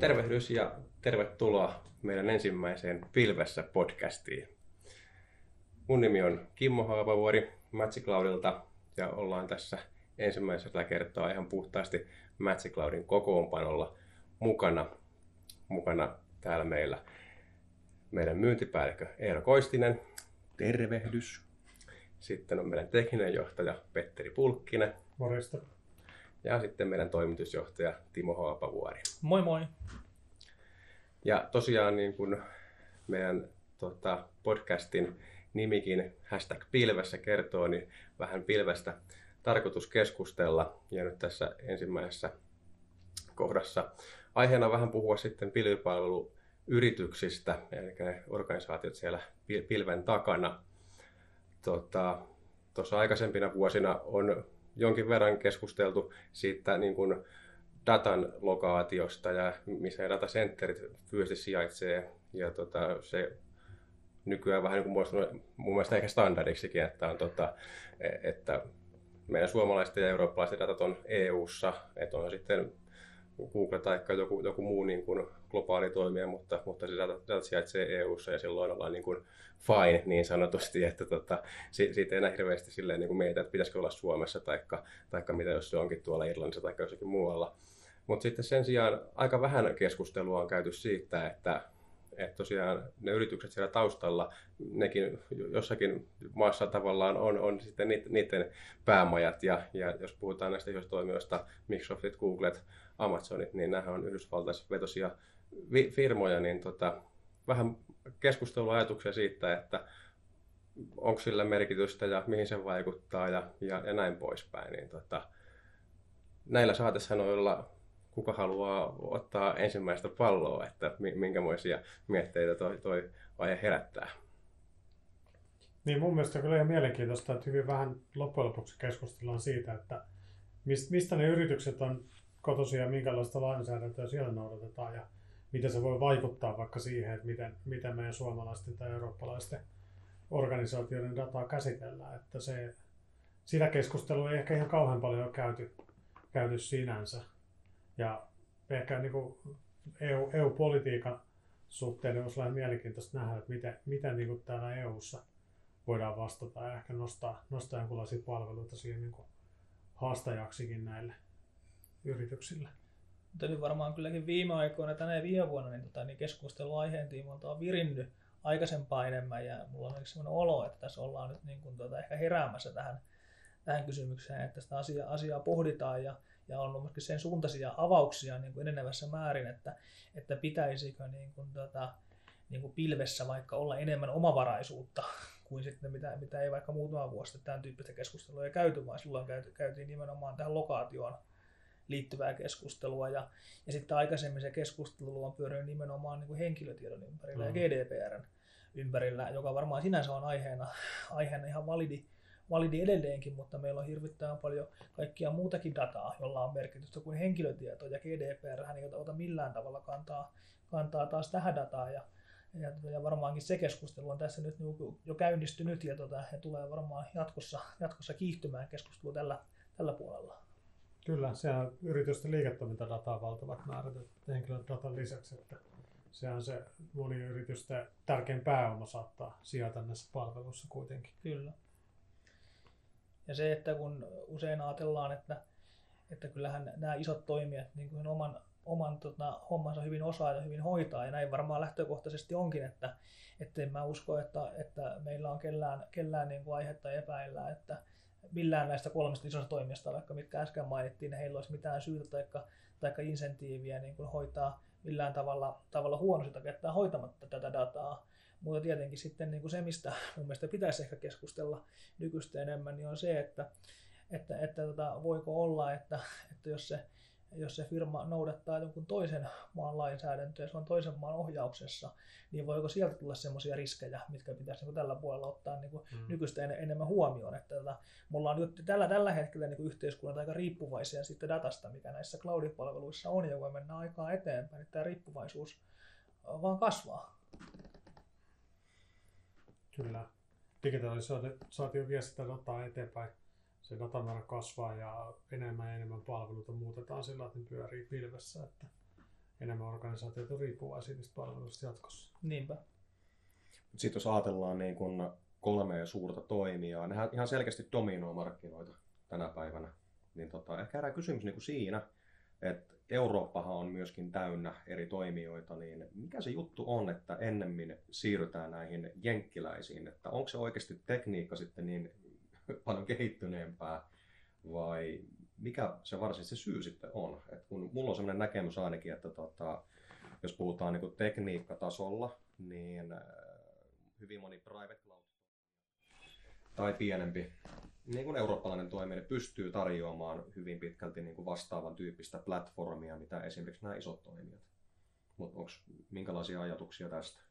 Tervehdys ja tervetuloa meidän ensimmäiseen Pilvessä podcastiin. Mun nimi on Kimmo Haapavuori Magic Cloudilta ja ollaan tässä ensimmäisellä kertaa ihan puhtaasti Magic Cloudin kokoonpanolla mukana, mukana täällä meillä meidän myyntipäällikkö Eero Koistinen. Tervehdys. Sitten on meidän tekninen johtaja Petteri Pulkkinen. Morjesta. Ja sitten meidän toimitusjohtaja Timo Haapavuori. Moi moi. Ja tosiaan niin kuin meidän tota, podcastin nimikin hashtag pilvessä kertoo, niin vähän pilvestä tarkoitus keskustella. Ja nyt tässä ensimmäisessä kohdassa aiheena vähän puhua sitten pilvipalveluyrityksistä, eli ne organisaatiot siellä pilven takana. Tuossa tota, aikaisempina vuosina on jonkin verran keskusteltu siitä niin kuin datan lokaatiosta ja missä datacenterit fyysisesti sijaitsee. Ja tota, se nykyään vähän niin kuin mun mielestä ehkä standardiksikin, että, on, tota, että meidän suomalaiset ja eurooppalaiset datat on EU-ssa, että on sitten Google tai joku, joku muu niin kuin globaali toimija, mutta, mutta se data, data sijaitsee EU-ssa ja silloin ollaan niin kuin fine niin sanotusti, että tota, siitä ei enää hirveästi silleen niin kuin meitä, että pitäisikö olla Suomessa tai taikka mitä jos se onkin tuolla Irlannissa tai jossakin muualla. Mutta sitten sen sijaan aika vähän keskustelua on käyty siitä, että, että tosiaan ne yritykset siellä taustalla, nekin jossakin maassa tavallaan on, on sitten niiden päämajat. Ja, ja jos puhutaan näistä isoista toimijoista, Microsoftit, Googlet, Amazonit, niin nämä on yhdysvaltaisvetosia firmoja, niin tota, vähän keskustelua ajatuksia siitä, että onko sillä merkitystä ja mihin se vaikuttaa ja, ja, ja näin poispäin. Niin tota, näillä saatesanoilla kuka haluaa ottaa ensimmäistä palloa, että minkämoisia mietteitä toi, toi aihe herättää. Niin mun mielestä on kyllä ihan mielenkiintoista, että hyvin vähän loppujen lopuksi keskustellaan siitä, että mistä ne yritykset on kotoisia ja minkälaista lainsäädäntöä siellä noudatetaan ja miten se voi vaikuttaa vaikka siihen, että miten, miten meidän suomalaisten tai eurooppalaisten organisaatioiden dataa käsitellään. Että se, sitä keskustelua ei ehkä ihan kauhean paljon ole käyty, käyty sinänsä. Ja ehkä niin kuin EU, EU-politiikan suhteen niin olisi mielenkiintoista nähdä, että miten, miten niin kuin täällä EUssa voidaan vastata ja ehkä nostaa, nostaa jonkinlaisia palveluita siihen niin kuin haastajaksikin näille yrityksille. Mutta nyt varmaan kylläkin viime aikoina, tänä viime vuonna, niin, tota, niin keskustelu aiheen tiimoilta on virinnyt aikaisempaa enemmän. Ja mulla on sellainen olo, että tässä ollaan nyt niin kuin, tota, ehkä heräämässä tähän, tähän kysymykseen, että sitä asiaa, asiaa pohditaan ja ja on myöskin sen suuntaisia avauksia niin kuin enenevässä määrin, että, että pitäisikö niin kuin, tota, niin kuin pilvessä vaikka olla enemmän omavaraisuutta kuin sitten mitä, mitä ei vaikka muutama vuosi tämän tyyppistä keskustelua ei käyty, vaan silloin käytiin nimenomaan tähän lokaatioon liittyvää keskustelua. Ja, ja sitten aikaisemmin se keskustelu on pyörinyt nimenomaan niin kuin henkilötiedon ympärillä mm. ja GDPRn ympärillä, joka varmaan sinänsä on aiheena, aiheena ihan validi, validi edelleenkin, mutta meillä on hirvittävän paljon kaikkia muutakin dataa, jolla on merkitystä kuin henkilötieto, ja GDPR ei ota millään tavalla kantaa, kantaa taas tähän dataan, ja, ja, ja varmaankin se keskustelu on tässä nyt niinku jo käynnistynyt, ja, tota, ja tulee varmaan jatkossa, jatkossa kiihtymään keskustelu tällä, tällä puolella. Kyllä, se on yritysten liiketoimintadataa valtavat määrät henkilödatan lisäksi, että se on se monien yritysten tärkein pääoma saattaa sijata näissä palveluissa kuitenkin. Kyllä. Ja se, että kun usein ajatellaan, että, että kyllähän nämä isot toimijat niin kuin oman, oman tota, hommansa hyvin osaa ja hyvin hoitaa, ja näin varmaan lähtökohtaisesti onkin, että, että en mä usko, että, että meillä on kellään, kellään niin kuin aihetta epäillä, että millään näistä kolmesta isosta toimijasta, vaikka mitkä äsken mainittiin, niin heillä olisi mitään syytä tai, tai insentiiviä niin kuin hoitaa millään tavalla, tavalla huonosti tai jättää hoitamatta tätä dataa. Mutta tietenkin sitten niin kuin se, mistä mun mielestä pitäisi ehkä keskustella nykyistä enemmän, niin on se, että, että, että tota, voiko olla, että, että jos, se, jos se firma noudattaa jonkun toisen maan lainsäädäntöä, se on toisen maan ohjauksessa, niin voiko sieltä tulla sellaisia riskejä, mitkä pitäisi niin tällä puolella ottaa niin kuin mm. nykyistä en, enemmän huomioon. Että tota, mulla on nyt tällä, tällä hetkellä niin yhteiskunnat aika riippuvaisia sitten datasta, mikä näissä cloud-palveluissa on, ja kun mennään aikaa eteenpäin, niin tämä riippuvaisuus vaan kasvaa. Kyllä. Digitalisaatio vie sitä dataa eteenpäin se datamäärä kasvaa ja enemmän ja enemmän palveluita muutetaan sillä, että ne pyörii pilvessä, että enemmän organisaatiot on riippuvaisia niistä palveluista jatkossa. Niinpä. Sitten jos ajatellaan niin kun kolmea suurta toimijaa, nehän ihan selkeästi dominoi markkinoita tänä päivänä. Niin tota, ehkä herää kysymys niin kuin siinä, että Eurooppahan on myöskin täynnä eri toimijoita, niin mikä se juttu on, että ennemmin siirrytään näihin jenkkiläisiin, että onko se oikeasti tekniikka sitten niin paljon kehittyneempää vai mikä se varsinaisesti se syy sitten on? Et kun mulla on sellainen näkemys ainakin, että tota, jos puhutaan niin tekniikkatasolla, niin äh, hyvin moni private cloud tai pienempi niin kuin eurooppalainen toimija pystyy tarjoamaan hyvin pitkälti niin kuin vastaavan tyyppistä platformia, mitä esimerkiksi nämä isot toimijat. Mutta onko minkälaisia ajatuksia tästä?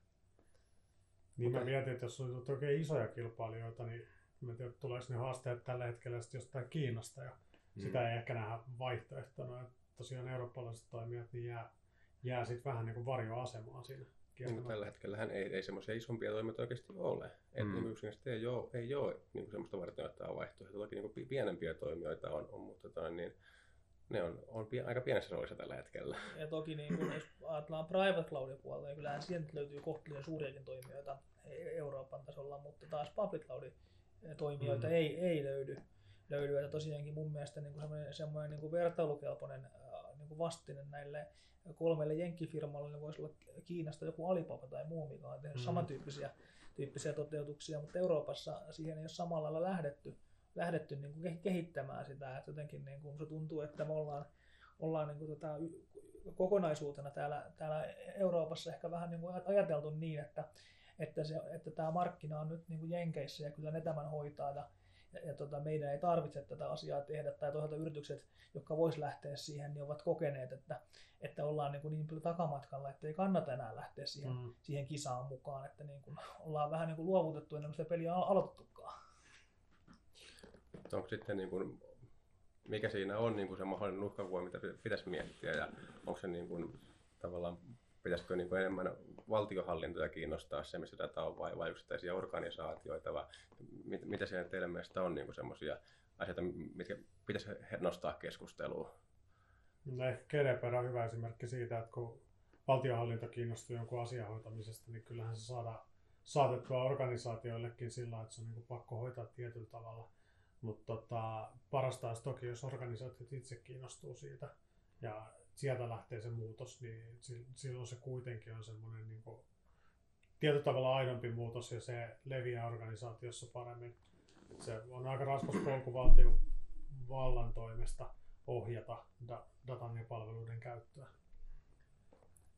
Niin mä mietin, että jos on oikein isoja kilpailijoita, niin mä tiedän, tuleeko ne haasteet tällä hetkellä jostain Kiinasta ja mm. sitä ei ehkä nähdä vaihtoehtona. Että tosiaan eurooppalaiset toimijat niin jää, jää sitten vähän niin kuin varjoasemaan siinä. Niin, tällä hetkellä ei, ei semmoisia isompia toimijoita oikeasti ole. Että mm. niin yksinkertaisesti ei ole, ei ole niin kuin semmoista vaihtoehtoa vaihtoehtoa. Toki niin kuin pienempiä toimijoita on, on mutta tota, niin, ne on, on pie, aika pienessä roolissa tällä hetkellä. Ja toki niin kun, jos ajatellaan private cloudin puolella, niin kyllähän sieltä löytyy kohtuullisen suuriakin toimijoita e- Euroopan tasolla, mutta taas public cloudin toimijoita mm. ei, ei löydy. löydy. Että tosiaankin mun mielestä niin kuin semmoinen, semmoinen niin kuin vertailukelpoinen niin kuin vastine näille kolmelle jenkkifirmalle, niin voisi olla Kiinasta joku Alibaba tai muu, mikä on tehnyt mm. samantyyppisiä tyyppisiä toteutuksia, mutta Euroopassa siihen ei ole samalla lailla lähdetty, lähdetty niin kuin kehittämään sitä, että jotenkin niin kuin se tuntuu, että me ollaan, ollaan niin kuin tota, kokonaisuutena täällä, täällä Euroopassa ehkä vähän niin kuin ajateltu niin, että, että, se, että tämä markkina on nyt niin kuin Jenkeissä ja kyllä ne tämän hoitaa ja ja, ja tota, meidän ei tarvitse tätä asiaa tehdä, tai toisaalta yritykset, jotka vois lähteä siihen, niin ovat kokeneet, että, että ollaan niin, kuin niin paljon takamatkalla, että ei kannata enää lähteä siihen, mm. siihen kisaan mukaan, että niin kuin, ollaan vähän niin kuin luovutettu ennen kuin sitä peliä on aloitettukaan. Onko sitten niin kuin, mikä siinä on niin kuin se mahdollinen uhkakuva, mitä pitäisi miettiä, ja onko se niin kuin, tavallaan pitäisikö niin enemmän valtiohallintoja kiinnostaa se, missä data on, vai, vai yksittäisiä organisaatioita, vai mit, mitä siellä teidän mielestä on niin semmoisia asioita, mitkä pitäisi nostaa keskusteluun? No ehkä Kereper on hyvä esimerkki siitä, että kun valtiohallinto kiinnostuu jonkun asian hoitamisesta, niin kyllähän se saadaan saatettua organisaatioillekin sillä, että se on niin pakko hoitaa tietyllä tavalla. Mutta tota, parasta olisi toki, jos organisaatiot itse kiinnostuu siitä. Ja sieltä lähtee se muutos, niin silloin se kuitenkin on semmoinen niin kuin, tietyllä tavalla aidompi muutos ja se leviää organisaatiossa paremmin. Se on aika raskas polku valtion vallan toimesta ohjata da- datan ja palveluiden käyttöä.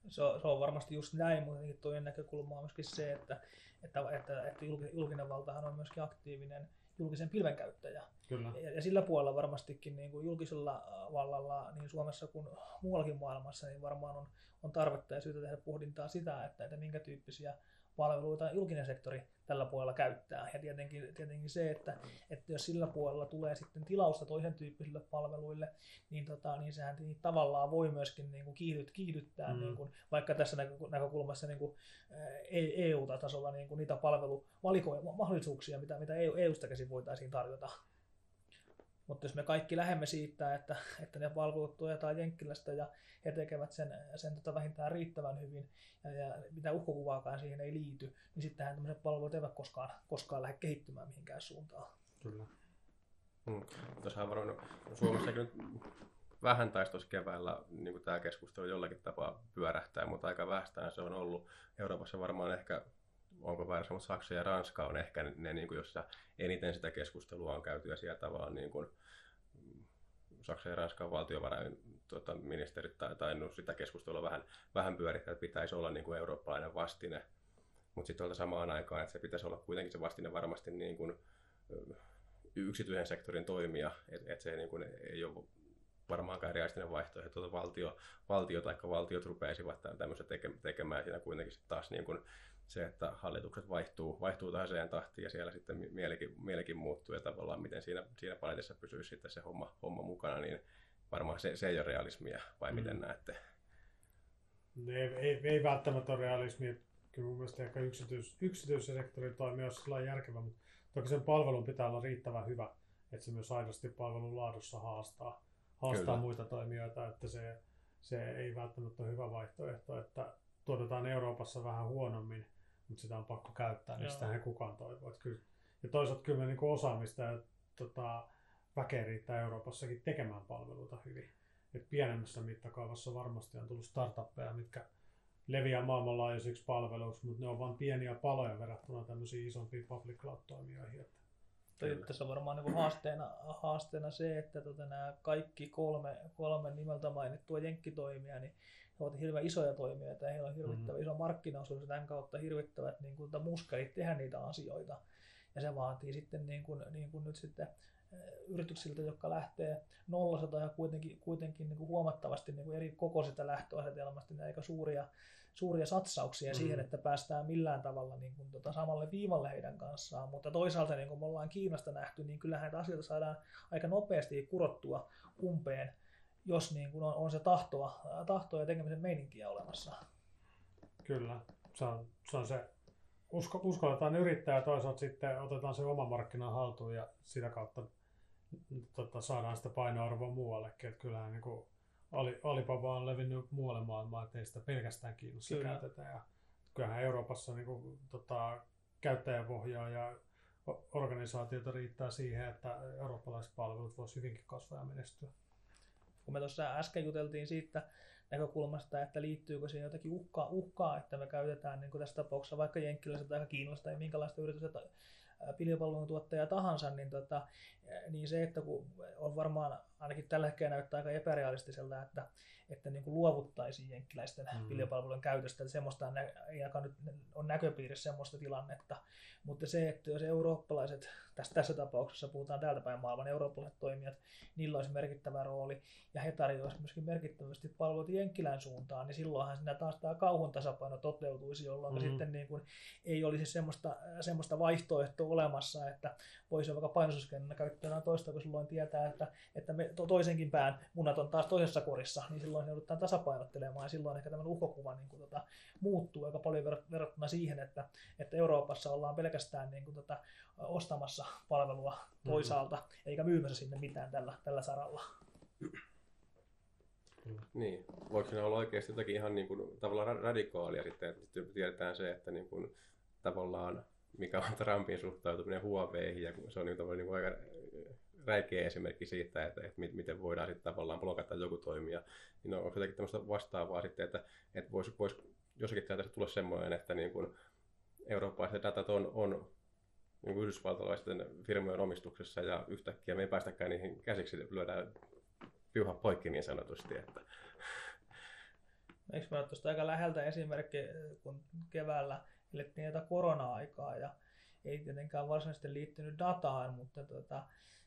Se on, se on varmasti just näin, mutta toinen näkökulma on myöskin se, että, että, että, että julkinen valtahan on myöskin aktiivinen julkisen pilven käyttäjä. Kyllä. Ja, ja sillä puolella varmastikin niin kuin julkisella vallalla niin Suomessa kuin muuallakin maailmassa niin varmaan on, on tarvetta ja syytä tehdä pohdintaa sitä, että, että minkä tyyppisiä palveluita julkinen sektori tällä puolella käyttää. Ja tietenkin, tietenkin se, että, että jos sillä puolella tulee sitten tilausta toisen tyyppisille palveluille, niin, tota, niin sehän niin tavallaan voi myöskin niin kuin kiihdyt, kiihdyttää, mm. niin kuin, vaikka tässä näkökulmassa niin kuin EU-tasolla niin kuin niitä palveluvalikoja, mahdollisuuksia, mitä, mitä EU-sta käsin voitaisiin tarjota. Mutta jos me kaikki lähemme siitä, että, että ne palvelut tuetaan Jenkkilästä ja he tekevät sen, sen tota vähintään riittävän hyvin ja, ja mitä uhkokuvaakaan siihen ei liity, niin sittenhän tämmöiset palvelut eivät koskaan, koskaan lähde kehittymään mihinkään suuntaan. Kyllä. Hmm. Tuossahan varmaan Suomessakin nyt vähän taisi tuossa keväällä niin tämä keskustelu jollakin tapaa pyörähtää, mutta aika vähästään se on ollut. Euroopassa varmaan ehkä onko väärässä, mutta Saksa ja Ranska on ehkä ne, niin kuin, jossa eniten sitä keskustelua on käyty ja siellä tavallaan niin kuin, Saksan ja Ranskan valtiovarainministerit tota, tainnut sitä keskustelua vähän, vähän pyörittää, että pitäisi olla niin kuin eurooppalainen vastine. Mutta sitten samaan aikaan, että se pitäisi olla kuitenkin se vastine varmasti niin kuin, yksityisen sektorin toimija, että et se niin kuin, ei ole varmaankaan realistinen vaihtoehto, että valtio, valtio tai valtiot rupeisivat tämmöistä tekemään siinä kuitenkin taas niin kuin se, että hallitukset vaihtuu, vaihtuu tasaiseen tahtiin ja siellä sitten mielikin, mielikin muuttuu ja tavallaan miten siinä, siinä paletissa pysyy sitten se homma, homma mukana, niin varmaan se, se ei ole realismia, vai mm. miten näette? Ei, ei, ei välttämättä ole realismia. Kyllä mun mielestä ehkä yksityis, yksityisen sektorin toimii olisi sillä järkevä, mutta toki sen palvelun pitää olla riittävän hyvä, että se myös aidosti palvelun laadussa haastaa, haastaa Kyllä. muita toimijoita, että se, se ei välttämättä ole hyvä vaihtoehto, että tuotetaan Euroopassa vähän huonommin, mutta sitä on pakko käyttää, niin Joo. sitä ei kukaan toivo. Että kyllä, ja toisaalta kyllä me niin osaamista ja tota, väkeä riittää Euroopassakin tekemään palveluita hyvin. Et pienemmässä mittakaavassa varmasti on tullut startuppeja, mitkä leviää maailmanlaajuisiksi palveluiksi, mutta ne on vain pieniä paloja verrattuna tämmöisiin isompiin public cloud-toimijoihin. Että Toi, tässä on varmaan niin haasteena, haasteena se, että tota, nämä kaikki kolme, kolme nimeltä mainittua jenkkitoimia, niin he ovat hirveän isoja toimijoita ja heillä on hirvittävä iso markkinaosuus ja tämän kautta hirvittävät niin kuin, tota muskelit tehdä niitä asioita. Ja se vaatii sitten niin kuin, niin kuin nyt sitten yrityksiltä, jotka lähtee nollasta ja kuitenkin, kuitenkin niin kuin huomattavasti niin kuin eri kokoisesta lähtöasetelmasta, niin aika suuria, suuria satsauksia Mm. siihen, että päästään millään tavalla niin kuin, tota, samalle viivalle heidän kanssaan. Mutta toisaalta, niin kuin me ollaan Kiinasta nähty, niin kyllähän näitä asioita saadaan aika nopeasti kurottua umpeen, jos niin kuin on, on se tahtoa, tahtoa ja tekemisen meininkiä olemassa. kyllä, se on se, on se usko, uskalletaan yrittää ja toisaalta sitten otetaan se oma markkina haltuun ja sitä kautta tota, saadaan sitä painoarvoa muuallekin. Että kyllähän niin kuin Ali, Alibaba on levinnyt muualle maailmaan, että ei sitä pelkästään Kiinassa Kyllä. käytetä. Ja kyllähän Euroopassa niin kuin, tota, käyttäjäpohjaa ja organisaatiota riittää siihen, että eurooppalaiset palvelut voisivat hyvinkin kasvaa ja menestyä. kun me tuossa äsken juteltiin siitä näkökulmasta, että liittyykö siihen jotakin uhkaa, uhkaa että me käytetään niin kuin tässä tapauksessa vaikka jenkkiläistä tai kiinalaista tai minkälaista yritystä pilvipalvelun tuottaja tahansa, niin, tota, niin se, että kun on varmaan ainakin tällä hetkellä näyttää aika epärealistiselta, että, että niin kuin luovuttaisiin jenkkiläisten Mm. pilvipalvelujen käytöstä, että semmoista ei aika nyt on näköpiirissä semmoista tilannetta, mutta se, että jos eurooppalaiset, tässä, tässä tapauksessa puhutaan täältä päin maailman eurooppalaiset toimijat, niillä olisi merkittävä rooli, ja he tarjoaisivat myöskin merkittävästi palveluita Jenkkilän suuntaan, niin silloinhan siinä taas tämä kauhun tasapaino toteutuisi, jolloin Mhm. mm. sitten niin kuin ei olisi semmoista, semmoista vaihtoehtoa olemassa, että voisi vaikka painostuskennellä käyttää jotain toista, kun silloin tietää, että, että me to, toisenkin pään munat on taas toisessa korissa, niin silloin joudutaan tasapainottelemaan, ja silloin ehkä tämmöinen uhkokuva niin kuin, tota, muuttuu aika paljon ver- verrattuna siihen, että, että Euroopassa ollaan pelkästään niin kuin, tota, ostamassa palvelua toisaalta, mm. eikä myymässä sinne mitään tällä, tällä saralla. Niin, voiko siinä olla oikeasti jotakin ihan niin kuin, tavallaan ra- radikaalia sitten, että sitten tiedetään se, että niin kuin, tavallaan mikä on Trumpin suhtautuminen Huaweihin, ja se on niin, tavallaan, niin aika räikeä esimerkki siitä, että, että mit- miten voidaan sitten tavallaan blokata joku toimija, niin onko jotakin tämmöistä vastaavaa sitten, että, että voisi vois jossakin tilanteessa tulla semmoinen, että niin kuin eurooppalaiset datat on, on niin kuin yhdysvaltalaisten firmojen omistuksessa ja yhtäkkiä me ei päästäkään niihin käsiksi, lyödään piuha poikki niin sanotusti. Että, Eikö ole tuosta aika läheltä esimerkki, kun keväällä elettiin tätä korona-aikaa ja ei tietenkään varsinaisesti liittynyt dataan, mutta tota,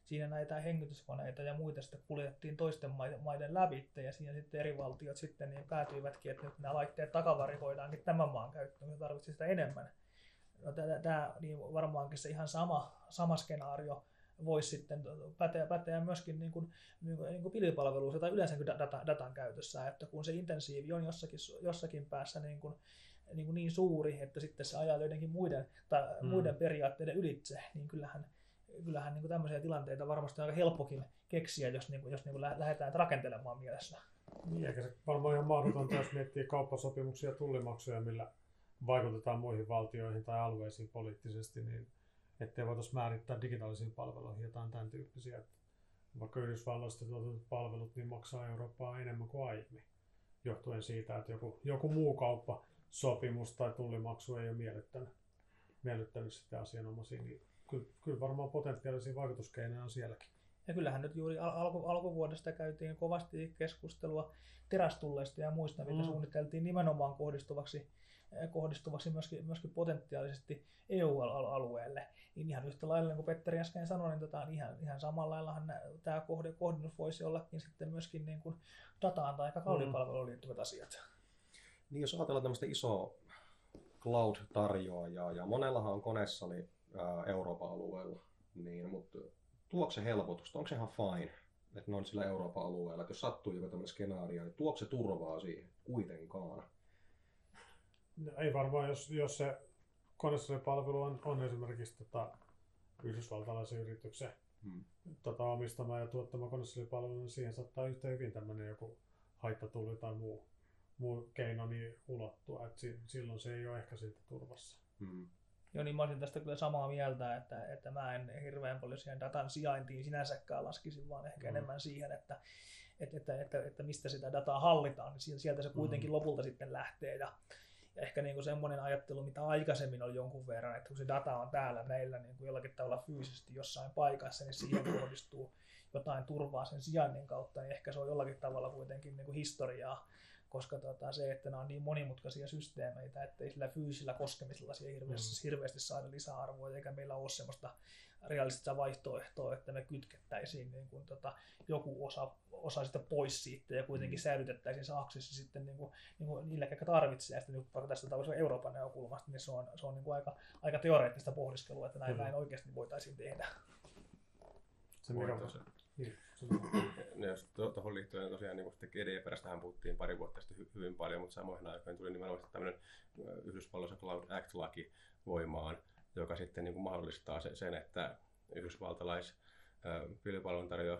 siinä näitä hengityskoneita ja muita sitten kuljettiin toisten maiden, läpi ja siinä sitten eri valtiot sitten niin päätyivätkin, että nyt nämä laitteet takavarikoidaankin tämän maan käyttöön, me tarvitsisi sitä enemmän. No, tämä niin varmaankin se ihan sama, sama skenaario voisi sitten päteä, päteä myöskin niin kuin, niin kuin, niin kuin pilvipalveluissa tai yleensäkin data, datan käytössä, että kun se intensiivi on jossakin, jossakin päässä niin, kuin, niin, kuin niin suuri, että sitten se ajaa joidenkin muiden, tai Mm. muiden periaatteiden ylitse, niin kyllähän, kyllähän niin kuin tämmöisiä tilanteita varmasti on aika helppokin keksiä, jos, niin kuin, jos niin kuin lä- lähdetään rakentelemaan mielessä. Niin, eikä se varmaan ihan mahdotonta, jos miettii kauppasopimuksia ja tullimaksuja, millä vaikutetaan muihin valtioihin tai alueisiin poliittisesti, niin ettei voitaisiin määrittää digitaalisiin palveluihin jotain tämän tyyppisiä. Että vaikka Yhdysvalloista tuotetut palvelut niin maksaa Eurooppaa enemmän kuin aiemmin, johtuen siitä, että joku, joku muu kauppasopimus tai tullimaksu ei ole miellyttänyt, miellyttänyt sitten asianomaisia, niin kyllä, kyllä varmaan potentiaalisia vaikutuskeinoja on sielläkin. Ja kyllähän nyt juuri al- alku, alkuvuodesta käytiin kovasti keskustelua terästulleista ja muista, mitä Mm. suunniteltiin nimenomaan kohdistuvaksi, eh, kohdistuvaksi myöskin, myöskin potentiaalisesti EU-alueelle. Niin ihan yhtä lailla, niin kuin Petteri äsken sanoi, niin tota, ihan, ihan samalla laillahan nä- tämä kohde, kohdennus voisi ollakin sitten myöskin niin kuin dataan tai cloudipalveluun liittyvät asiat. Niin jos ajatellaan tämmöistä isoa cloud-tarjoajaa, ja monellahan on konesali ää, Euroopan alueella, niin, mutta tuoko se helpotusta? Onko se ihan fine, että ne on sillä Euroopan alueella? Että jos sattuu joku tämmöinen skenaario, niin tuoko se turvaa siihen? Kuitenkaan. No, ei varmaan, jos, jos se konesalipalvelu on, on esimerkiksi tota, yhdysvaltalaisen yrityksen Hmm. tota, omistama ja tuottama konesalipalvelu, niin siihen saattaa yhtä hyvin tämmöinen joku haittatulli tai muu, muu keino niin ulottua, että si, silloin se ei ole ehkä siitä turvassa. Hmm. Joo, niin mä olisin tästä kyllä samaa mieltä, että, että mä en hirveän paljon siihen datan sijaintiin sinänsäkään laskisin, vaan ehkä mm. enemmän siihen, että, että, että, että, että mistä sitä dataa hallitaan, niin sieltä se kuitenkin mm. lopulta sitten lähtee. Ja, ja ehkä niin kuin semmoinen ajattelu, mitä aikaisemmin oli jonkun verran, että kun se data on täällä meillä niin kuin jollakin tavalla fyysisesti jossain paikassa, niin siihen kohdistuu jotain turvaa sen sijainnin kautta, niin ehkä se on jollakin tavalla kuitenkin niin kuin historiaa koska tota, se, että nämä on niin monimutkaisia systeemeitä, että ei sillä fyysisellä koskemisella siihen hirveästi, mm. hirveästi saada lisäarvoa, eikä meillä ole sellaista realistista vaihtoehtoa, että me kytkettäisiin niin kuin, tota, joku osa, osa sitä pois siitä ja kuitenkin mm. säilytettäisiin se aksessi sitten niin kuin, niin kuin niille, jotka tarvitsee. Ja sitten niin vaikka tästä tavalla Euroopan näkökulmasta, niin se on, se on niin kuin aika, aika teoreettista pohdiskelua, että näin, mm. näin oikeasti voitaisiin tehdä. Se mikä niin, tuohon liittyen tosiaan niin GDPRstähän puhuttiin pari vuotta sitten hyvin paljon, mutta samoihin aikoihin tuli nimenomaan tämmöinen Yhdysvalloissa Cloud Act-laki voimaan, joka sitten niin kuin mahdollistaa sen, että yhdysvaltalais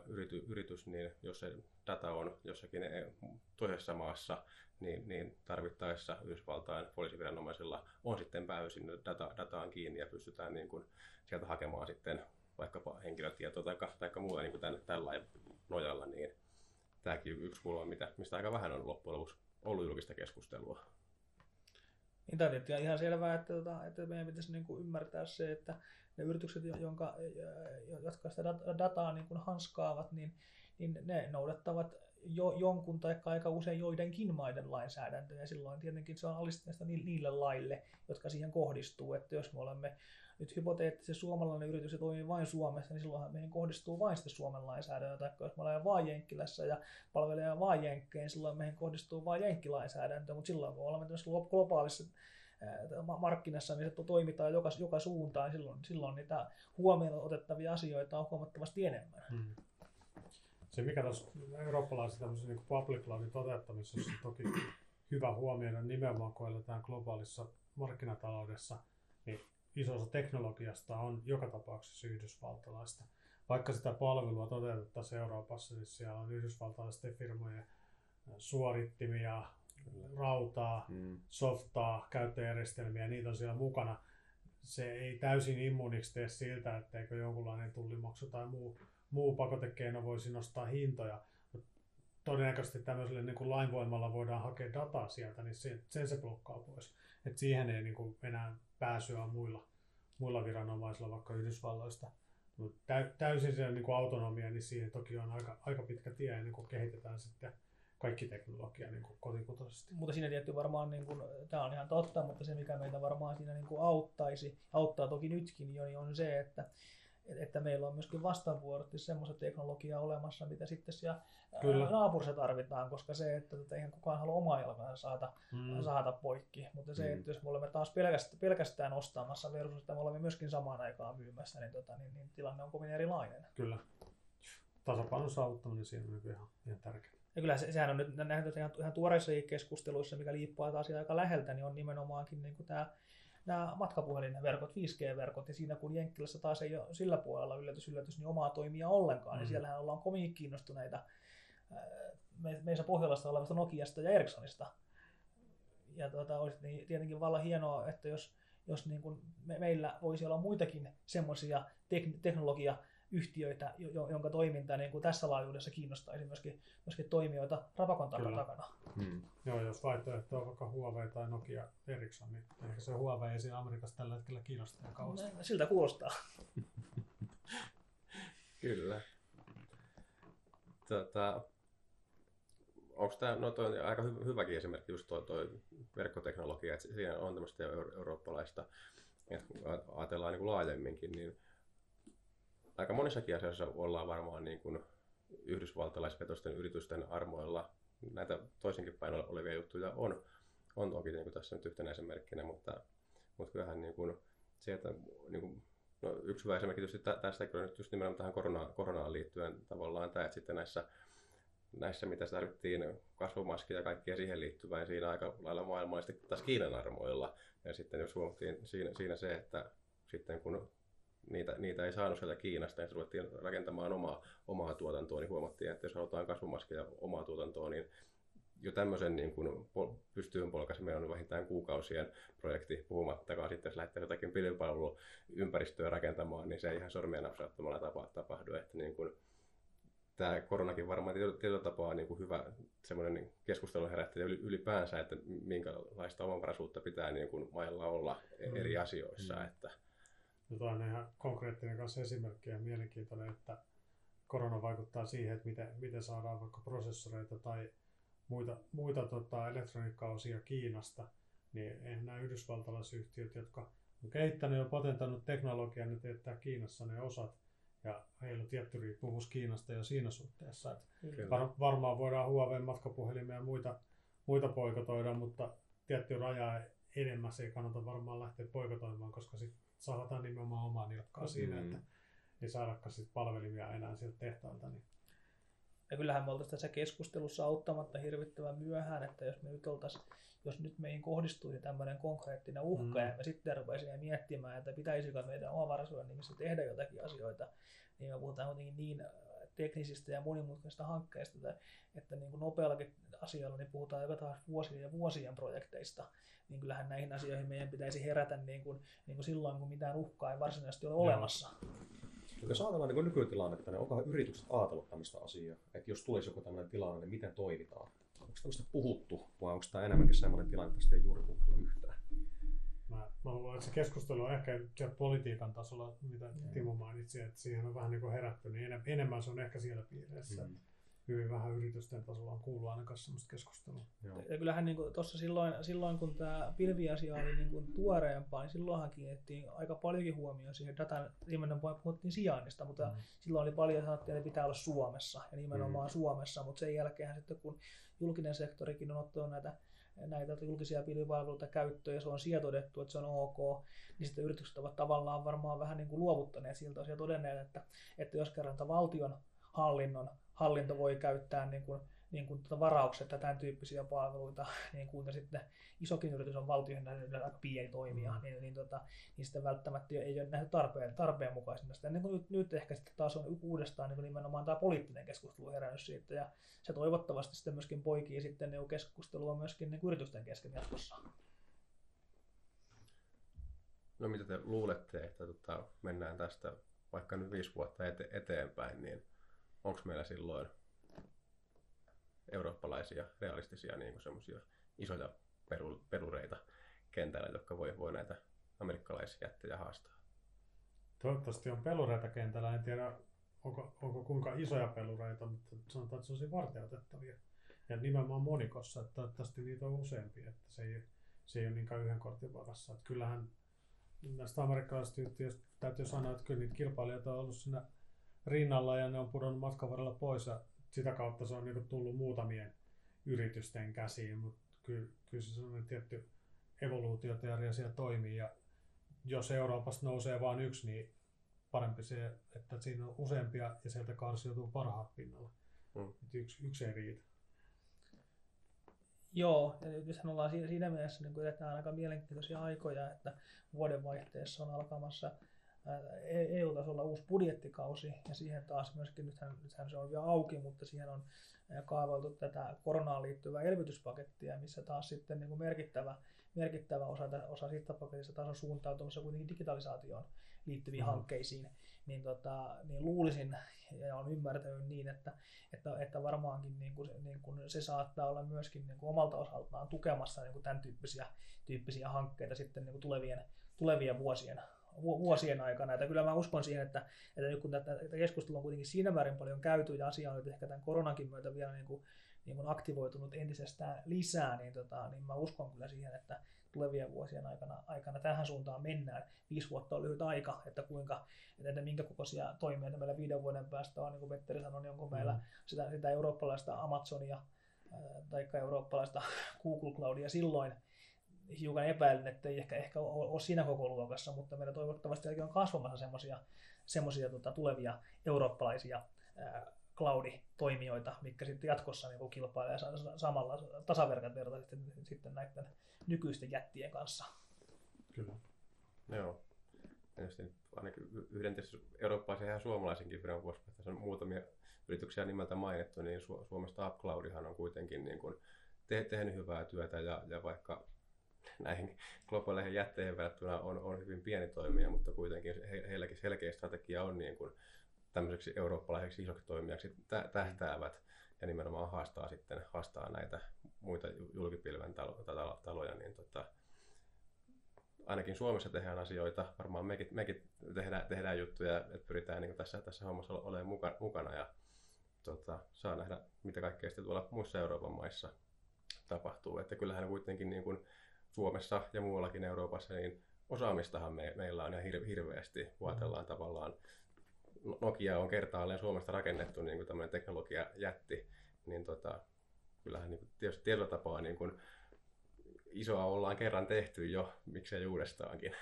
yrity, yritys, niin jos se data on jossakin e, toisessa maassa, niin, niin tarvittaessa Yhdysvaltain poliisiviranomaisilla on sitten pääsy data, dataan kiinni ja pystytään niin kuin sieltä hakemaan sitten vaikkapa henkilötietoa tai, tai muuta niin tämän, tällä nojalla, niin tämäkin yksi kulma, mitä, mistä aika vähän on loppujen lopuksi ollut julkista keskustelua. Niin tämä on ihan selvää, että, tota, että meidän pitäisi niin kuin ymmärtää se, että ne yritykset, jonka, jotka sitä dataa niin kuin hanskaavat, niin, niin ne noudattavat jo, jonkun tai aika usein joidenkin maiden lainsäädäntöä, ja silloin tietenkin se on alisteista niille laille, jotka siihen kohdistuu, että jos me olemme nyt hypoteettisesti suomalainen yritys ja toimii vain Suomessa, niin silloinhan meihin kohdistuu vain sitten Suomen lainsäädäntö, tai jos me ollaan vain Jenkkilässä ja palvelee vain Jenkkeen, niin silloin meihin kohdistuu vain Jenkkilainsäädäntö, mutta silloin kun olemme globaalissa markkinassa, niin se toimitaan joka, joka suuntaan, silloin, silloin niitä huomioon otettavia asioita on huomattavasti enemmän. Hmm. Se mikä tuossa eurooppalaisessa niin public cloudin toteuttamisessa on toki hyvä huomioida nimenomaan, kun eletään globaalissa markkinataloudessa, niin iso osa teknologiasta on joka tapauksessa yhdysvaltalaista. Vaikka sitä palvelua toteutettaisiin Euroopassa, niin siellä on yhdysvaltalaisten firmojen suorittimia, rautaa, mm. softaa, käyttöjärjestelmiä, niitä on siellä mukana. Se ei täysin immuniksi tee siltä, etteikö jonkunlainen tullimaksu tai muu, muu pakotekeino voisi nostaa hintoja. Todennäköisesti tämmöiselle niin kuin lainvoimalla voidaan hakea dataa sieltä, niin se, sen se blokkaa pois. Et siihen ei niin kuin enää pääsyä muilla, muilla viranomaisilla, vaikka Yhdysvalloista. Mutta täysin se niin kuin autonomia, niin siihen toki on aika, aika pitkä tie ennen kuin kehitetään sitten kaikki teknologia niin kotikutoisesti. Mutta siinä tietty varmaan, niin kuin, tämä on ihan totta, mutta se mikä meitä varmaan siinä niin kuin auttaisi, auttaa toki nytkin jo, niin on se, että että meillä on myöskin vastavuoroisesti semmoista teknologiaa olemassa, mitä sitten siellä Kyllä. naapurissa tarvitaan, koska se, että tätä eihän kukaan halua omaa jalkansa saada, mm. saada poikki, mutta se, mm. että jos me olemme taas pelkästään, pelkästään ostamassa versus, että me olemme myöskin samaan aikaan myymässä, niin, tota, niin, niin tilanne on kovin erilainen. Kyllä. Tasapainon saavuttaminen siinä on ihan, ihan tärkeää. Ja kyllä se, sehän on nyt nähty ihan, ihan tuoreissa keskusteluissa, mikä liippaa taas aika läheltä, niin on nimenomaankin niin kuin tämä nämä matkapuhelinverkot, 5G-verkot, ja siinä kun Jenkkilässä taas ei ole sillä puolella yllätys, yllätys, niin omaa toimia ollenkaan, niin mm. niin siellähän ollaan kovin kiinnostuneita meissä Pohjolassa olevasta Nokiasta ja Ericssonista. Ja tuota, olisi niin tietenkin vallan hienoa, että jos, jos niin kuin me, meillä voisi olla muitakin semmoisia tek- teknologia yhtiöitä, jonka toiminta niin kuin tässä laajuudessa kiinnostaisi myöskin, myöskin toimijoita rapakon takana. Hmm. Joo, jos vaihtoehto on vaikka Huawei tai Nokia Ericsson, niin ehkä se Huawei ei siinä Amerikassa tällä hetkellä kiinnostaa kauheasti. No, siltä kuulostaa. Kyllä. Tota, onko tämä, no toi on aika hy, hyväkin esimerkki, just toi, toi verkkoteknologia, että siinä on tämmöistä eurooppalaista, että kun ajatellaan niin kuin laajemminkin, niin aika monissakin asioissa ollaan varmaan niin kuin yhdysvaltalaisvetoisten yritysten armoilla. Näitä toisinkin päin olevia juttuja on, on toki niin kuin tässä nyt yhtenä esimerkkinä, mutta, mutta kyllähän niin kuin se, että niin kuin, no yksi hyvä esimerkki tietysti tästä kyllä nyt just nimenomaan tähän koronaan, koronaan liittyen tavallaan tämä, että sitten näissä näissä, mitä tarvittiin, kasvomaskia ja kaikkea siihen liittyvää, niin siinä aika lailla maailmallisesti taas Kiinan armoilla. Ja sitten jos huomattiin siinä, siinä se, että sitten kun niitä, niitä ei saanut sieltä Kiinasta, ja ruvettiin rakentamaan omaa, omaa tuotantoa, niin huomattiin, että jos halutaan kasvumaskia omaa tuotantoa, niin jo tämmöisen niin kuin pystyyn polkaiseminen on vähintään kuukausien projekti, puhumattakaan sitten, jos lähtee jotakin pilvipalveluympäristöä rakentamaan, niin se ei ihan sormien napsauttamalla tapa, tapahdu. Että niin kuin, tämä koronakin varmaan tietyllä tapaa niin kuin hyvä semmoinen keskustelu herättäjä ylipäänsä, että minkälaista omavaraisuutta pitää niin kuin mailla olla mm. eri asioissa. Mm. Että... On ihan konkreettinen kanssa esimerkki ja mielenkiintoinen, että korona vaikuttaa siihen, että miten, miten saadaan vaikka prosessoreita tai muita, muita tota, elektroniikkaosia Kiinasta, niin eihän nämä yhdysvaltalaisyhtiöt, jotka on kehittänyt ja patentannut teknologiaa, ne teettää Kiinassa ne osat, ja heillä on tietty riippuvuus Kiinasta jo siinä suhteessa. Että var, varmaan voidaan Huawei matkapuhelimia ja muita, muita poikotoida, mutta tietty raja enemmän se ei kannata varmaan lähteä poikotoimaan, koska sitten saadaan nimenomaan omaa nilkkaa mm-hmm. siinä, että ei saadakaan sit palvelimia enää sieltä tehtaalta. Niin ja kyllähän me oltaisiin tässä keskustelussa auttamatta hirvittävän myöhään, että jos me nyt oltaisiin, jos nyt meihin kohdistuisi tämmöinen konkreettinen uhka mm. ja me sitten rupeisimme miettimään, että pitäisikö meidän omavaraisuuden nimissä tehdä jotakin asioita, niin me puhutaan kuitenkin niin teknisistä ja monimutkaisista hankkeista, että, että niin kuin nopeallakin asialla niin puhutaan joka taas vuosien ja vuosien projekteista, niin kyllähän näihin asioihin meidän pitäisi herätä niin kuin, niin kuin silloin, kun mitään uhkaa ei varsinaisesti ole Joo. olemassa. Jos ajatellaan niin nykytilannetta, niin onko yritykset ajatellut tämmöistä asiaa, että jos tulisi joku tämmöinen tilanne, niin miten toimitaan? Onko tämmöistä puhuttu vai onko tämä enemmänkin sellainen tilanne, että tästä ei juuri puhuttu yhtään? Mä, mä luulen, että se keskustelu on ehkä politiikan tasolla, mitä Timo mainitsi, että siihen on vähän niin kuin herätty, niin enemmän se on ehkä siellä piireissä. Mm hyvin vähän yritysten tasolla on kuullut ainakaan sellaista keskustelua. Joo. Ja kyllähän niin tuossa silloin, silloin, kun tämä pilviasia oli niin kuin tuoreempaa, niin silloinhan kiinnitettiin aika paljonkin huomioon siihen datan, nimenomaan puhuttiin sijainnista, mutta mm. silloin oli paljon sanottiin, että pitää olla Suomessa ja nimenomaan mm. Suomessa, mutta sen jälkeen sitten kun julkinen sektorikin on ottanut näitä näitä julkisia pilvipalveluita käyttöön ja se on siellä todettu, että se on ok, niin sitten yritykset ovat tavallaan varmaan vähän niin kuin luovuttaneet siltä ja todenneet, että, että jos kerran valtion hallinnon hallinto voi käyttää niin kuin, niin kuin tuota varaukset ja tämän tyyppisiä palveluita, niin kuin sitten isokin yritys on valtion aika pieni toimija, mm. niin, niin, tota, niin sitten välttämättä ei ole nähty tarpeen, tarpeen mukaisena. Sitten niin nyt, nyt ehkä sitten taas on uudestaan niin nimenomaan tämä poliittinen keskustelu herännyt siitä, ja se toivottavasti sitten myöskin poikii sitten niin keskustelua myöskin niin yritysten kesken jatkossa. No mitä te luulette, että tota, mennään tästä vaikka nyt viisi vuotta ete- eteenpäin, niin onko meillä silloin eurooppalaisia realistisia niin semmoisia isoja peru, perureita kentällä, jotka voi, voi näitä amerikkalaisia jättejä haastaa? Toivottavasti on pelureita kentällä. En tiedä, onko, onko kuinka isoja pelureita, mutta sanotaan, että se on varteutettavia. Ja nimenomaan monikossa, että toivottavasti niitä on useampia, että se ei, se ei ole niinkään yhden kortin varassa. Että kyllähän näistä amerikkalaisista yhtiöistä täytyy sanoa, että kyllä niitä kilpailijoita on ollut siinä rinnalla ja ne on pudonnut matkan varrella pois ja sitä kautta se on niin tullut muutamien yritysten käsiin, mutta kyllä, kyllä se sellainen tietty evoluutioteoria siellä toimii ja jos Euroopasta nousee vain yksi, niin parempi se, että siinä on useampia ja sieltä karsiutuu parhaat pinnalla. Mm. Yksi, yksi ei riitä. Joo, ja nythän ollaan siinä, siinä mielessä niin eletään aika mielenkiintoisia aikoja, että vuodenvaihteessa on alkamassa EU-tasolla uusi budjettikausi ja siihen taas myöskin, nythän, nythän se on vielä auki, mutta siihen on kaavailtu tätä koronaan liittyvää elvytyspakettia, missä taas sitten niin kuin merkittävä, merkittävä osa, osa siitä paketista taas on suuntautumassa kuitenkin digitalisaatioon liittyviin mm. hankkeisiin, niin, tota, niin luulisin ja on ymmärtänyt niin, että, että, että varmaankin niin kuin, niin kuin se saattaa olla myöskin niin kuin omalta osaltaan tukemassa niin kuin tämän tyyppisiä, tyyppisiä hankkeita sitten niin kuin tulevien, tulevien vuosien vuosien aikana. Että kyllä mä uskon siihen, että, että nyt kun tätä, tätä keskustelua on kuitenkin siinä määrin paljon käyty ja asia on nyt ehkä tämän koronankin myötä vielä niin kuin, niin kuin aktivoitunut entisestään lisää, niin, tota, niin mä uskon kyllä siihen, että tulevien vuosien aikana, aikana tähän suuntaan mennään. Viisi vuotta on lyhyt aika, että kuinka, että, että minkä kokoisia toimia meillä viiden vuoden päästä on, niin kuin Petteri sanoi, niin onko meillä mm. sitä, sitä eurooppalaista Amazonia tai eurooppalaista Google Cloudia silloin, hiukan epäilen, että ei ehkä, ehkä ole siinä koko luokassa, mutta meillä toivottavasti on kasvamassa semmoisia semmoisia tota, tulevia eurooppalaisia ää, cloud-toimijoita, mitkä sitten jatkossa niin kilpailee samalla tasaverkat sitten, sitten näiden nykyisten jättien kanssa. Kyllä. Joo. tietysti ainakin yhden tietysti eurooppalaisen ja suomalaisenkin firman vuosi, tässä on muutamia yrityksiä nimeltä mainittu, niin Su- Suomesta UpCloudihan on kuitenkin niin kuin te- tehnyt hyvää työtä ja, ja vaikka näihin globaaleihin jätteihin verrattuna on, on hyvin pieni toimija, mutta kuitenkin he, heilläkin selkeä strategia on niin kuin tämmöiseksi eurooppalaiseksi isoksi toimijaksi tä- tähtäävät ja nimenomaan haastaa sitten haastaa näitä muita julkipilven talo, taloja, niin tota, ainakin Suomessa tehdään asioita, varmaan mekin, mekin tehdään, tehdään juttuja, että pyritään niin tässä, tässä hommassa olemaan mukana ja tota, saa nähdä, mitä kaikkea sitten tuolla muissa Euroopan maissa tapahtuu. Että kyllähän kuitenkin niin kuin Suomessa ja muuallakin Euroopassa, niin osaamistahan me, meillä on ihan hir- hirveästi. Ajatellaan tavallaan, Nokia on kertaalleen Suomesta rakennettu niin kuin tämmöinen teknologiajätti, niin tota, kyllähän niin kuin, tietysti tietyllä tapaa niin kuin, isoa ollaan kerran tehty jo, miksei uudestaankin.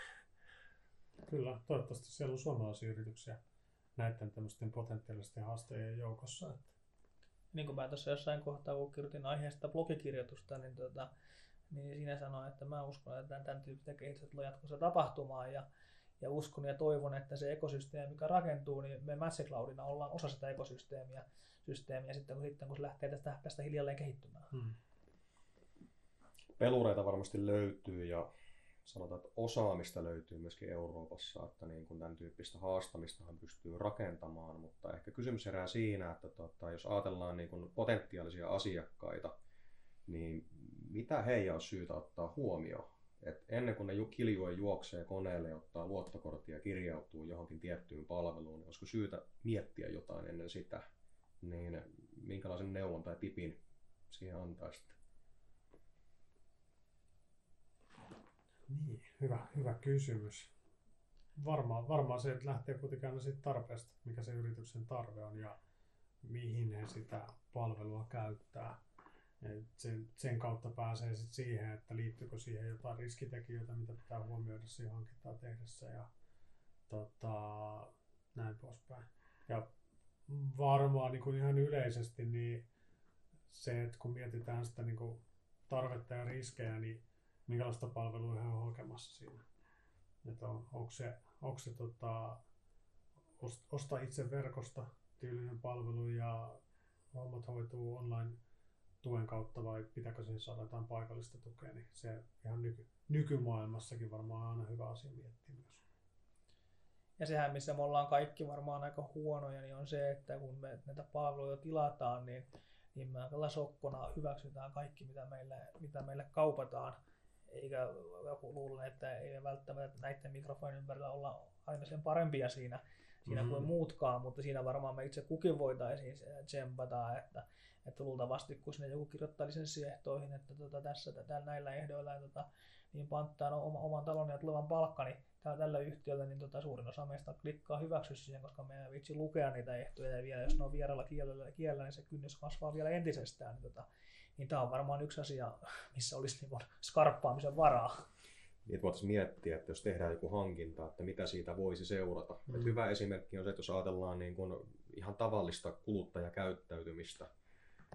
Kyllä, toivottavasti siellä on suomalaisia yrityksiä näiden tämmöisten potentiaalisten haasteiden joukossa. Että... Niin kuin mä tuossa jossain kohtaa, kun kirjoitin aiheesta blogikirjoitusta, niin, tota, niin siinä sanoin, että mä uskon, että tämän, tämän tyyppistä kehitystä tulee jatkossa tapahtumaan ja, ja uskon ja toivon, että se ekosysteemi, mikä rakentuu, niin me Massicloudina ollaan osa sitä ekosysteemiä systeemiä sitten, kun, sitten, kun se lähtee tästä, tästä hiljalleen kehittymään. Hmm. Pelureita varmasti löytyy ja sanotaan, että osaamista löytyy myöskin Euroopassa, että niin kuin tämän tyyppistä haastamistahan pystyy rakentamaan, mutta ehkä kysymys herää siinä, että tota, jos ajatellaan niin kuin potentiaalisia asiakkaita, niin mitä heidän on syytä ottaa huomioon? Et ennen kuin ne kiljue juoksee koneelle ja ottaa luottokorttia ja kirjautuu johonkin tiettyyn palveluun, niin olisiko syytä miettiä jotain ennen sitä, niin minkälaisen neuvon tai tipin siihen antaisitte? Niin, hyvä, hyvä kysymys. Varmaan, varmaan se, että lähtee kuitenkin aina siitä tarpeesta, mikä se yrityksen tarve on ja mihin he sitä palvelua käyttää. Et sen, sen kautta pääsee sit siihen, että liittyykö siihen jotain riskitekijöitä, mitä pitää huomioida siihen hankintaa tehdessä ja tota, näin poispäin. Ja varmaan niin kuin ihan yleisesti niin se, että kun mietitään sitä niin kuin tarvetta ja riskejä, niin minkälaista palvelua he on hakemassa siinä. Että on, onko se, onko se tota, osta itse verkosta tyylinen palvelu ja hommat hoituu online tuen kautta vai pitääkö siihen saada jotain paikallista tukea, niin se ihan nyky, nykymaailmassakin varmaan on aina hyvä asia miettiä myös. Ja sehän, missä me ollaan kaikki varmaan aika huonoja, niin on se, että kun me näitä palveluja tilataan, niin, niin me aika sokkona hyväksytään kaikki, mitä meille, mitä meille kaupataan eikä joku luule, että ei välttämättä näiden mikrofonin ympärillä olla aina sen parempia siinä, siinä mm-hmm. kuin muutkaan, mutta siinä varmaan me itse kukin voitaisiin tsempata, että, että luultavasti kun sinne joku kirjoittaa lisenssiehtoihin, että tota, tässä tätä, näillä ehdoilla tota, niin panttaa no, oma, oman talon ja tulevan palkka, niin täällä, tällä yhtiöllä niin tota, suurin osa meistä klikkaa hyväksy siihen, koska me ei vitsi lukea niitä ehtoja ja vielä jos ne on vieralla kielellä, kielellä niin se kynnys kasvaa vielä entisestään. Niin, tota, niin tämä on varmaan yksi asia, missä olisi niin skarppaamisen varaa. Niin, voitaisiin miettiä, että jos tehdään joku hankinta, että mitä siitä voisi seurata. Mm. Et hyvä esimerkki on se, että jos ajatellaan niin kuin ihan tavallista kuluttajakäyttäytymistä,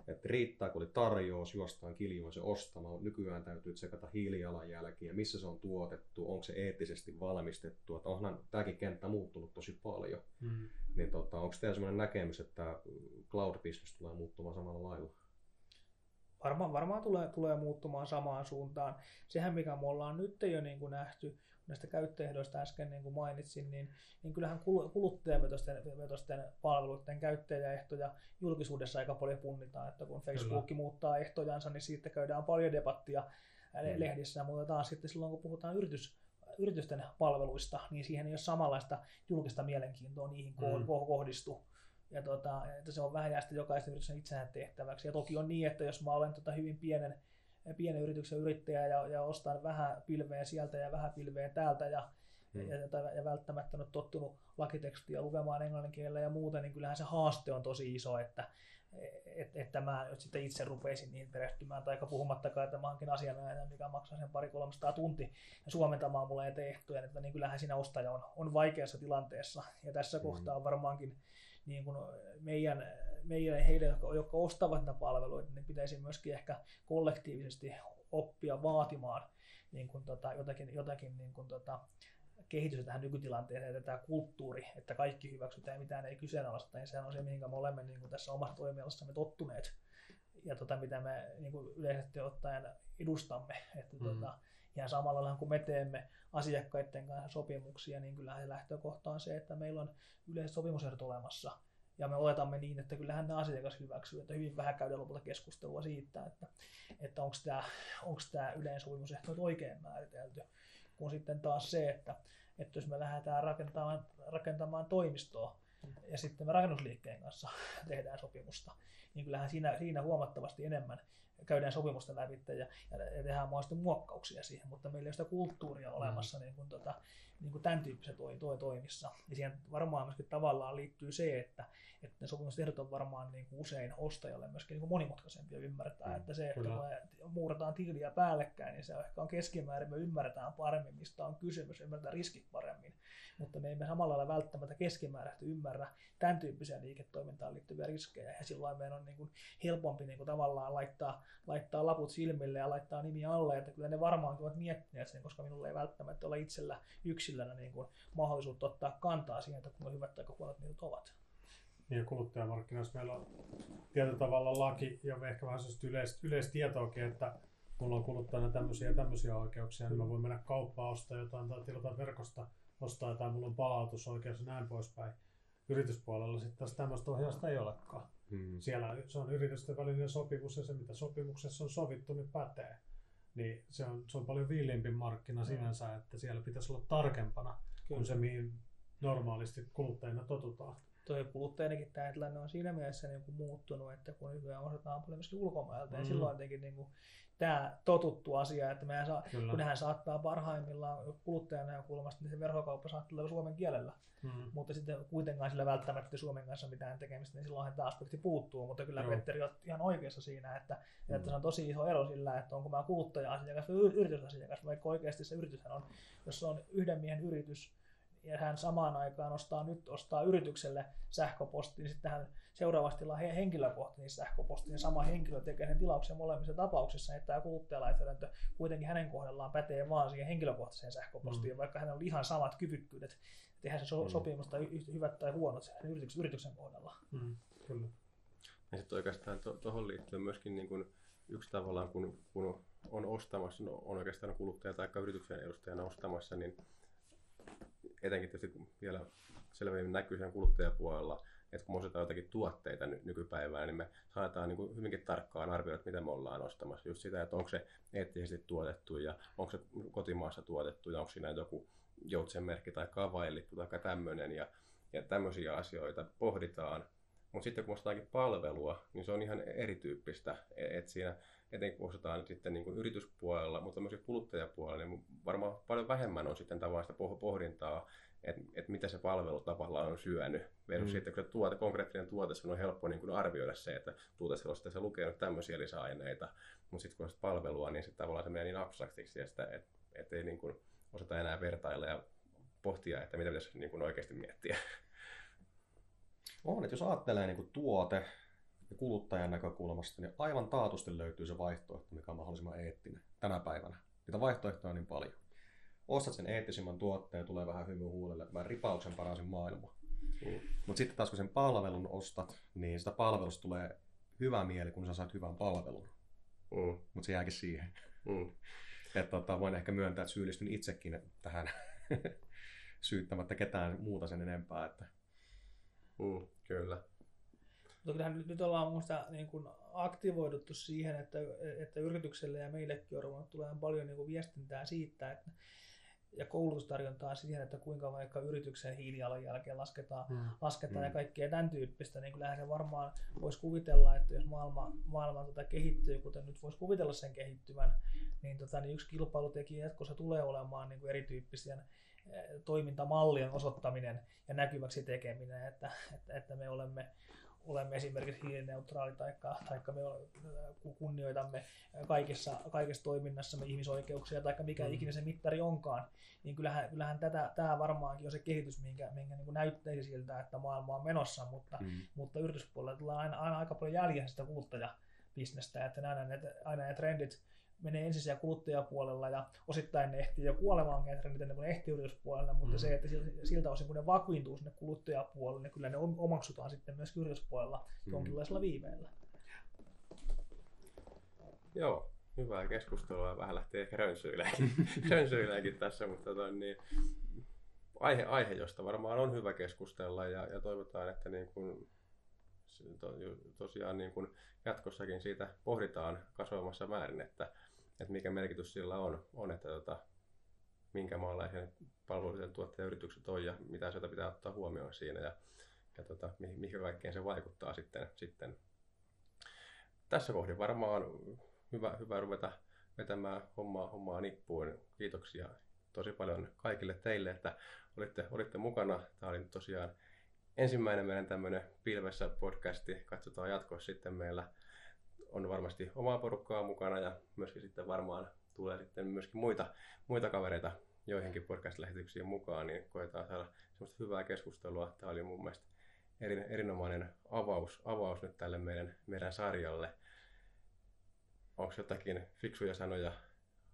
että riittää, kun oli tarjous, juostaan kiljoon se ostamaan. Nykyään täytyy tsekata hiilijalanjälkiä, missä se on tuotettu, onko se eettisesti valmistettu. Että onhan tämäkin kenttä muuttunut tosi paljon. Mm. Niin tota, onko teillä sellainen näkemys, että cloud-business tulee muuttumaan samalla lailla? varmaan, varmaan tulee, tulee muuttumaan samaan suuntaan. Sehän, mikä me ollaan nyt jo niin kuin nähty, näistä käyttöehdoista äsken niin kuin mainitsin, niin, niin kyllähän kuluttajavetosten palveluiden käyttäjäehtoja julkisuudessa aika paljon punnitaan, että kun Facebook Kyllä. muuttaa ehtojansa, niin siitä käydään paljon debattia mm. lehdissä, mutta taas sitten silloin, kun puhutaan yritys, yritysten palveluista, niin siihen ei ole samanlaista julkista mielenkiintoa niihin mm. kohdistu ja tota, että se on vähän jäästä jokaisen yrityksen itseään tehtäväksi. Ja toki on niin, että jos mä olen tota hyvin pienen, pienen yrityksen yrittäjä ja, ja ostan vähän pilveä sieltä ja vähän pilveä täältä ja, hmm. ja, ja, ja välttämättä ole tottunut lakitekstiä lukemaan englannin kielellä ja muuten, niin kyllähän se haaste on tosi iso, että, että, että mä nyt sitten itse rupeisin niihin perehtymään, tai puhumattakaan, että mä hankin asianajajan, mikä maksaa sen pari 300 tunti ja suomentamaan mulle eteen ehtoja, että niin kyllähän siinä ostaja on, on vaikeassa tilanteessa. Ja tässä hmm. kohtaa on varmaankin niin kuin meidän, meidän heille, jotka, jotka ostavat näitä palveluita, niin pitäisi myöskin ehkä kollektiivisesti oppia vaatimaan niin kuin tota, jotakin, jotakin niin kuin tota, kehitys tähän nykytilanteeseen, että tämä kulttuuri, että kaikki hyväksytään ja mitään ei kyseenalaista, niin sehän on se, mihinkä me olemme niin kuin tässä omassa toimialassamme tottuneet ja tota, mitä me niin kuin yleisesti ottaen edustamme. Että, mm. tota, ihan samalla lailla kun me teemme asiakkaiden kanssa sopimuksia, niin kyllähän se lähtökohta on se, että meillä on yleiset sopimusehdot olemassa. Ja me oletamme niin, että kyllähän ne asiakas hyväksyy, että hyvin vähän käydään lopulta keskustelua siitä, että, että onko tämä, onko tämä yleinen sopimusehto oikein määritelty. Kun sitten taas se, että, että jos me lähdetään rakentamaan, rakentamaan toimistoa, ja sitten me rakennusliikkeen kanssa tehdään sopimusta, niin kyllähän siinä, siinä huomattavasti enemmän käydään sopimusta läpi ja, ja tehdään mahdollisesti muokkauksia siihen, mutta meillä ei ole sitä kulttuuria olemassa mm. niin kuin, tota, niin kuin tämän tyyppisessä toi, toi, toimissa. Ja siihen varmaan myöskin tavallaan liittyy se, että, että ne sopimustehdot on varmaan niin kuin usein ostajalle myöskin niin kuin monimutkaisempia ymmärtää, mm, että se, että kun me muurataan tiliä päällekkäin, niin se ehkä on keskimäärin, me ymmärretään paremmin, mistä on kysymys, ymmärretään riskit paremmin, mutta me emme samalla lailla välttämättä keskimääräisesti ymmärrä tämän tyyppisiä liiketoimintaan liittyviä riskejä, ja silloin meidän on niin kuin helpompi niin kuin tavallaan laittaa, laittaa laput silmille ja laittaa nimi alle, että kyllä ne varmaan ovat miettineet sen, koska minulla ei välttämättä ole itsellä yksilönä niin kuin mahdollisuutta ottaa kantaa siihen, että kuinka hyvät tai huonot niitä ovat. Niin kuluttajamarkkinoissa meillä on tietyllä tavalla laki ja ehkä vähän yleistä, yleistietoakin, että mulla on kuluttajana tämmöisiä ja tämmöisiä oikeuksia, niin mä voin mennä kauppaan ostaa jotain tai tilata verkosta ostaa jotain, mulla on palautusoikeus ja näin poispäin. Yrityspuolella sitten taas tämmöistä ohjausta ei olekaan. Hmm. Siellä se on yritysten välinen sopimus ja se mitä sopimuksessa on sovittu, niin pätee. Niin se on, se on paljon viileämpi markkina sinänsä, että siellä pitäisi olla tarkempana Kyllä. kuin se, mihin normaalisti kuluttajina totutaan tuo kuluttajanakin tämä tilanne on siinä mielessä niin kuin muuttunut, että kun nykyään osataan paljon myöskin ulkomailta, mm. ja silloin jotenkin niin kuin, tämä totuttu asia, että mehän saa, kun nehän saattaa parhaimmillaan kuluttajan näkökulmasta, niin se verkkokauppa saattaa olla suomen kielellä, mm. mutta sitten kuitenkaan sillä välttämättä Suomen kanssa mitään tekemistä, niin silloin tämä aspekti puuttuu, mutta kyllä Joo. Petteri on ihan oikeassa siinä, että, mm. että se on tosi iso ero sillä, että onko mä kuluttaja-asiakas vai yritysasiakas, vaikka oikeasti se yrityshän on, jos se on yhden miehen yritys, ja hän samaan aikaan ostaa nyt ostaa yritykselle sähköpostiin, niin sitten hän seuraavasti tilaa henkilökohtaisen sähköpostiin, ja sama henkilö tekee sen tilauksen molemmissa tapauksissa, että tämä kuluttajalainsäädäntö kuitenkin hänen kohdallaan pätee vaan siihen henkilökohtaiseen sähköpostiin, mm. vaikka hänellä on ihan samat kyvykkyydet tehdä se so- mm. sopimusta hyvät tai huonot sen yrityksen, yrityksen kohdalla. Mm. Kyllä. Ja sitten oikeastaan tuohon to, liittyy myöskin niin kun yksi tavallaan, kun, kun on ostamassa, no on oikeastaan kuluttaja tai yrityksen edustajana ostamassa, niin etenkin tietysti vielä selvemmin näkyy sen kuluttajapuolella, että kun me ostetaan jotakin tuotteita ny- nykypäivänä, niin me saadaan niin kuin hyvinkin tarkkaan arvioida, mitä me ollaan ostamassa. Just sitä, että onko se eettisesti tuotettu ja onko se kotimaassa tuotettu ja onko siinä joku joutsenmerkki tai kavailittu tai tämmöinen. Ja, ja tämmöisiä asioita pohditaan. Mutta sitten kun ostetaankin palvelua, niin se on ihan erityyppistä. E-, että siinä etenkin kun osataan sitten niin kuin yrityspuolella, mutta myös kuluttajapuolella, niin varmaan paljon vähemmän on sitten tavallaan sitä pohdintaa, että, että mitä se palvelu tavallaan on syönyt. Versus mm. sitten, kun se tuote, konkreettinen tuote, se on helppo niin kuin arvioida se, että tuoteselosta se lukee nyt tämmöisiä lisäaineita, mutta sitten kun on palvelua, niin sitten tavallaan se menee niin abstraktiksi, että et, et ei niin kuin osata enää vertailla ja pohtia, että mitä pitäisi niin kuin oikeasti miettiä. On, että jos ajattelee niin kuin tuote, ja kuluttajan näkökulmasta, niin aivan taatusti löytyy se vaihtoehto, mikä on mahdollisimman eettinen tänä päivänä. Niitä vaihtoehtoja on niin paljon. Ostat sen eettisimmän tuotteen, tulee vähän hymy huulelle, mä ripauksen parasin maailmaa. Mm. Mutta sitten taas kun sen palvelun ostat, niin sitä palvelusta tulee hyvä mieli, kun sä saat hyvän palvelun. Mm. Mutta se jääkin siihen. Mm. että tota, voin ehkä myöntää, että syyllistyn itsekin tähän syyttämättä ketään muuta sen enempää. Että... Mm, kyllä. Mutta kyllähän nyt, nyt ollaan minusta niin kuin aktivoiduttu siihen, että, että yritykselle ja meillekin on ruvennut tulee paljon niin kuin viestintää siitä, että, ja koulutustarjontaa siihen, että kuinka vaikka yrityksen hiilijalanjälkeen lasketaan, mm. lasketaan mm. ja kaikkea tämän tyyppistä, niin kyllähän se varmaan voisi kuvitella, että jos maailma, maailma tota kehittyy, kuten nyt voisi kuvitella sen kehittyvän, niin, tota, niin yksi kilpailutekijä jatkossa tulee olemaan niin kuin erityyppisiä eh, toimintamallien osoittaminen ja näkyväksi tekeminen, että, että, että me olemme olemme esimerkiksi hiilineutraali tai taikka me kunnioitamme kaikessa, kaikessa toiminnassamme ihmisoikeuksia tai mikä mm. ikinä se mittari onkaan, niin kyllähän, kyllähän tätä, tämä varmaankin on se kehitys, minkä, minkä niin näyttäisi siltä, että maailma on menossa, mutta, mm. mutta yrityspuolella tulee aina, aina aika paljon jäljessä sitä kuluttaja bisnestä, että aina ne, aina ne trendit menee ensin siellä kuluttajapuolella ja osittain ne ehtii jo kuolemaankin trendit ennen kuin ne ehtii yrityspuolella, mutta mm. se, että siltä osin kun ne vakuintuu sinne kuluttajapuolelle, niin kyllä ne omaksutaan sitten myös yrityspuolella mm. jonkinlaisella viiveellä. Joo, hyvää keskustelua. Vähän lähtee ehkä rönsyilläkin, tässä, mutta tota, niin, aihe, aihe, josta varmaan on hyvä keskustella ja, ja toivotaan, että niin kuin, to, tosiaan niin kuin jatkossakin siitä pohditaan kasvamassa määrin, että, että mikä merkitys sillä on, on että tota, minkä maalaisen palveluiden tuottajayritykset on ja mitä sieltä pitää ottaa huomioon siinä ja, ja tota, mihin kaikkeen se vaikuttaa sitten, sitten. Tässä kohdin varmaan hyvä, hyvä ruveta vetämään hommaa, hommaa nippuun. Kiitoksia tosi paljon kaikille teille, että olitte, olitte mukana. Tämä oli tosiaan ensimmäinen meidän tämmöinen Pilvessä podcasti. Katsotaan jatkossa sitten meillä on varmasti omaa porukkaa mukana ja myöskin sitten varmaan tulee sitten myöskin muita, muita kavereita joihinkin podcast-lähetyksiin mukaan, niin koetaan saada semmoista hyvää keskustelua. Tämä oli mun mielestä erinomainen avaus, avaus nyt tälle meidän, meidän sarjalle onko jotakin fiksuja sanoja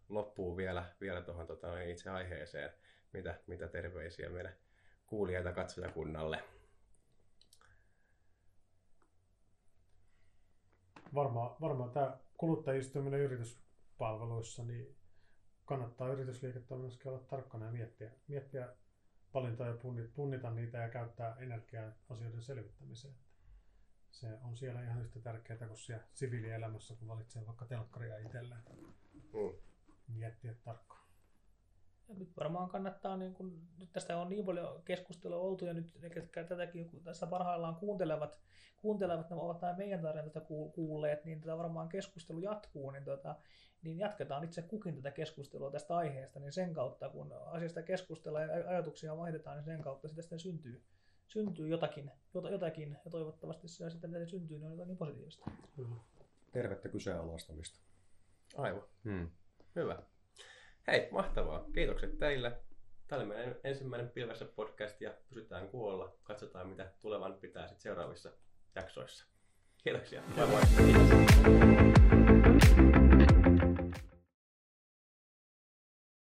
loppuu vielä, vielä tuohon tota, itse aiheeseen, mitä, mitä terveisiä meidän kuulijoita katsojakunnalle? Varmaan varmaa tämä kuluttajistuminen yrityspalveluissa, niin kannattaa yritysliiketoiminnassa olla tarkkana ja miettiä, miettiä valintoja ja punnita niitä ja käyttää energiaa asioiden selvittämiseen se on siellä ihan yhtä tärkeää kuin siellä siviilielämässä, kun valitsee vaikka telkkaria itselleen. Mm. Miettiä tarkkaan. Ja nyt varmaan kannattaa, niin kun, nyt tästä on niin paljon keskustelua oltu ja nyt ne, ketkä tätäkin tässä parhaillaan kuuntelevat, kuuntelevat ne ovat nämä meidän tarinoita kuulleet, niin tätä varmaan keskustelu jatkuu, niin, tota, niin jatketaan itse kukin tätä keskustelua tästä aiheesta, niin sen kautta kun asiasta keskustellaan ja ajatuksia vaihdetaan, niin sen kautta sitä sitten syntyy, syntyy jotakin, jotakin ja toivottavasti se sitten mitä se syntyy, niin on jotakin positiivista. Tervettä kyseenalaistamista. Aivan. Hmm. Hyvä. Hei, mahtavaa. Kiitokset teille. Tämä oli meidän ensimmäinen Pilvässä podcast ja pysytään kuolla. Katsotaan, mitä tulevan pitää sitten seuraavissa jaksoissa. Kiitoksia. Moi moi.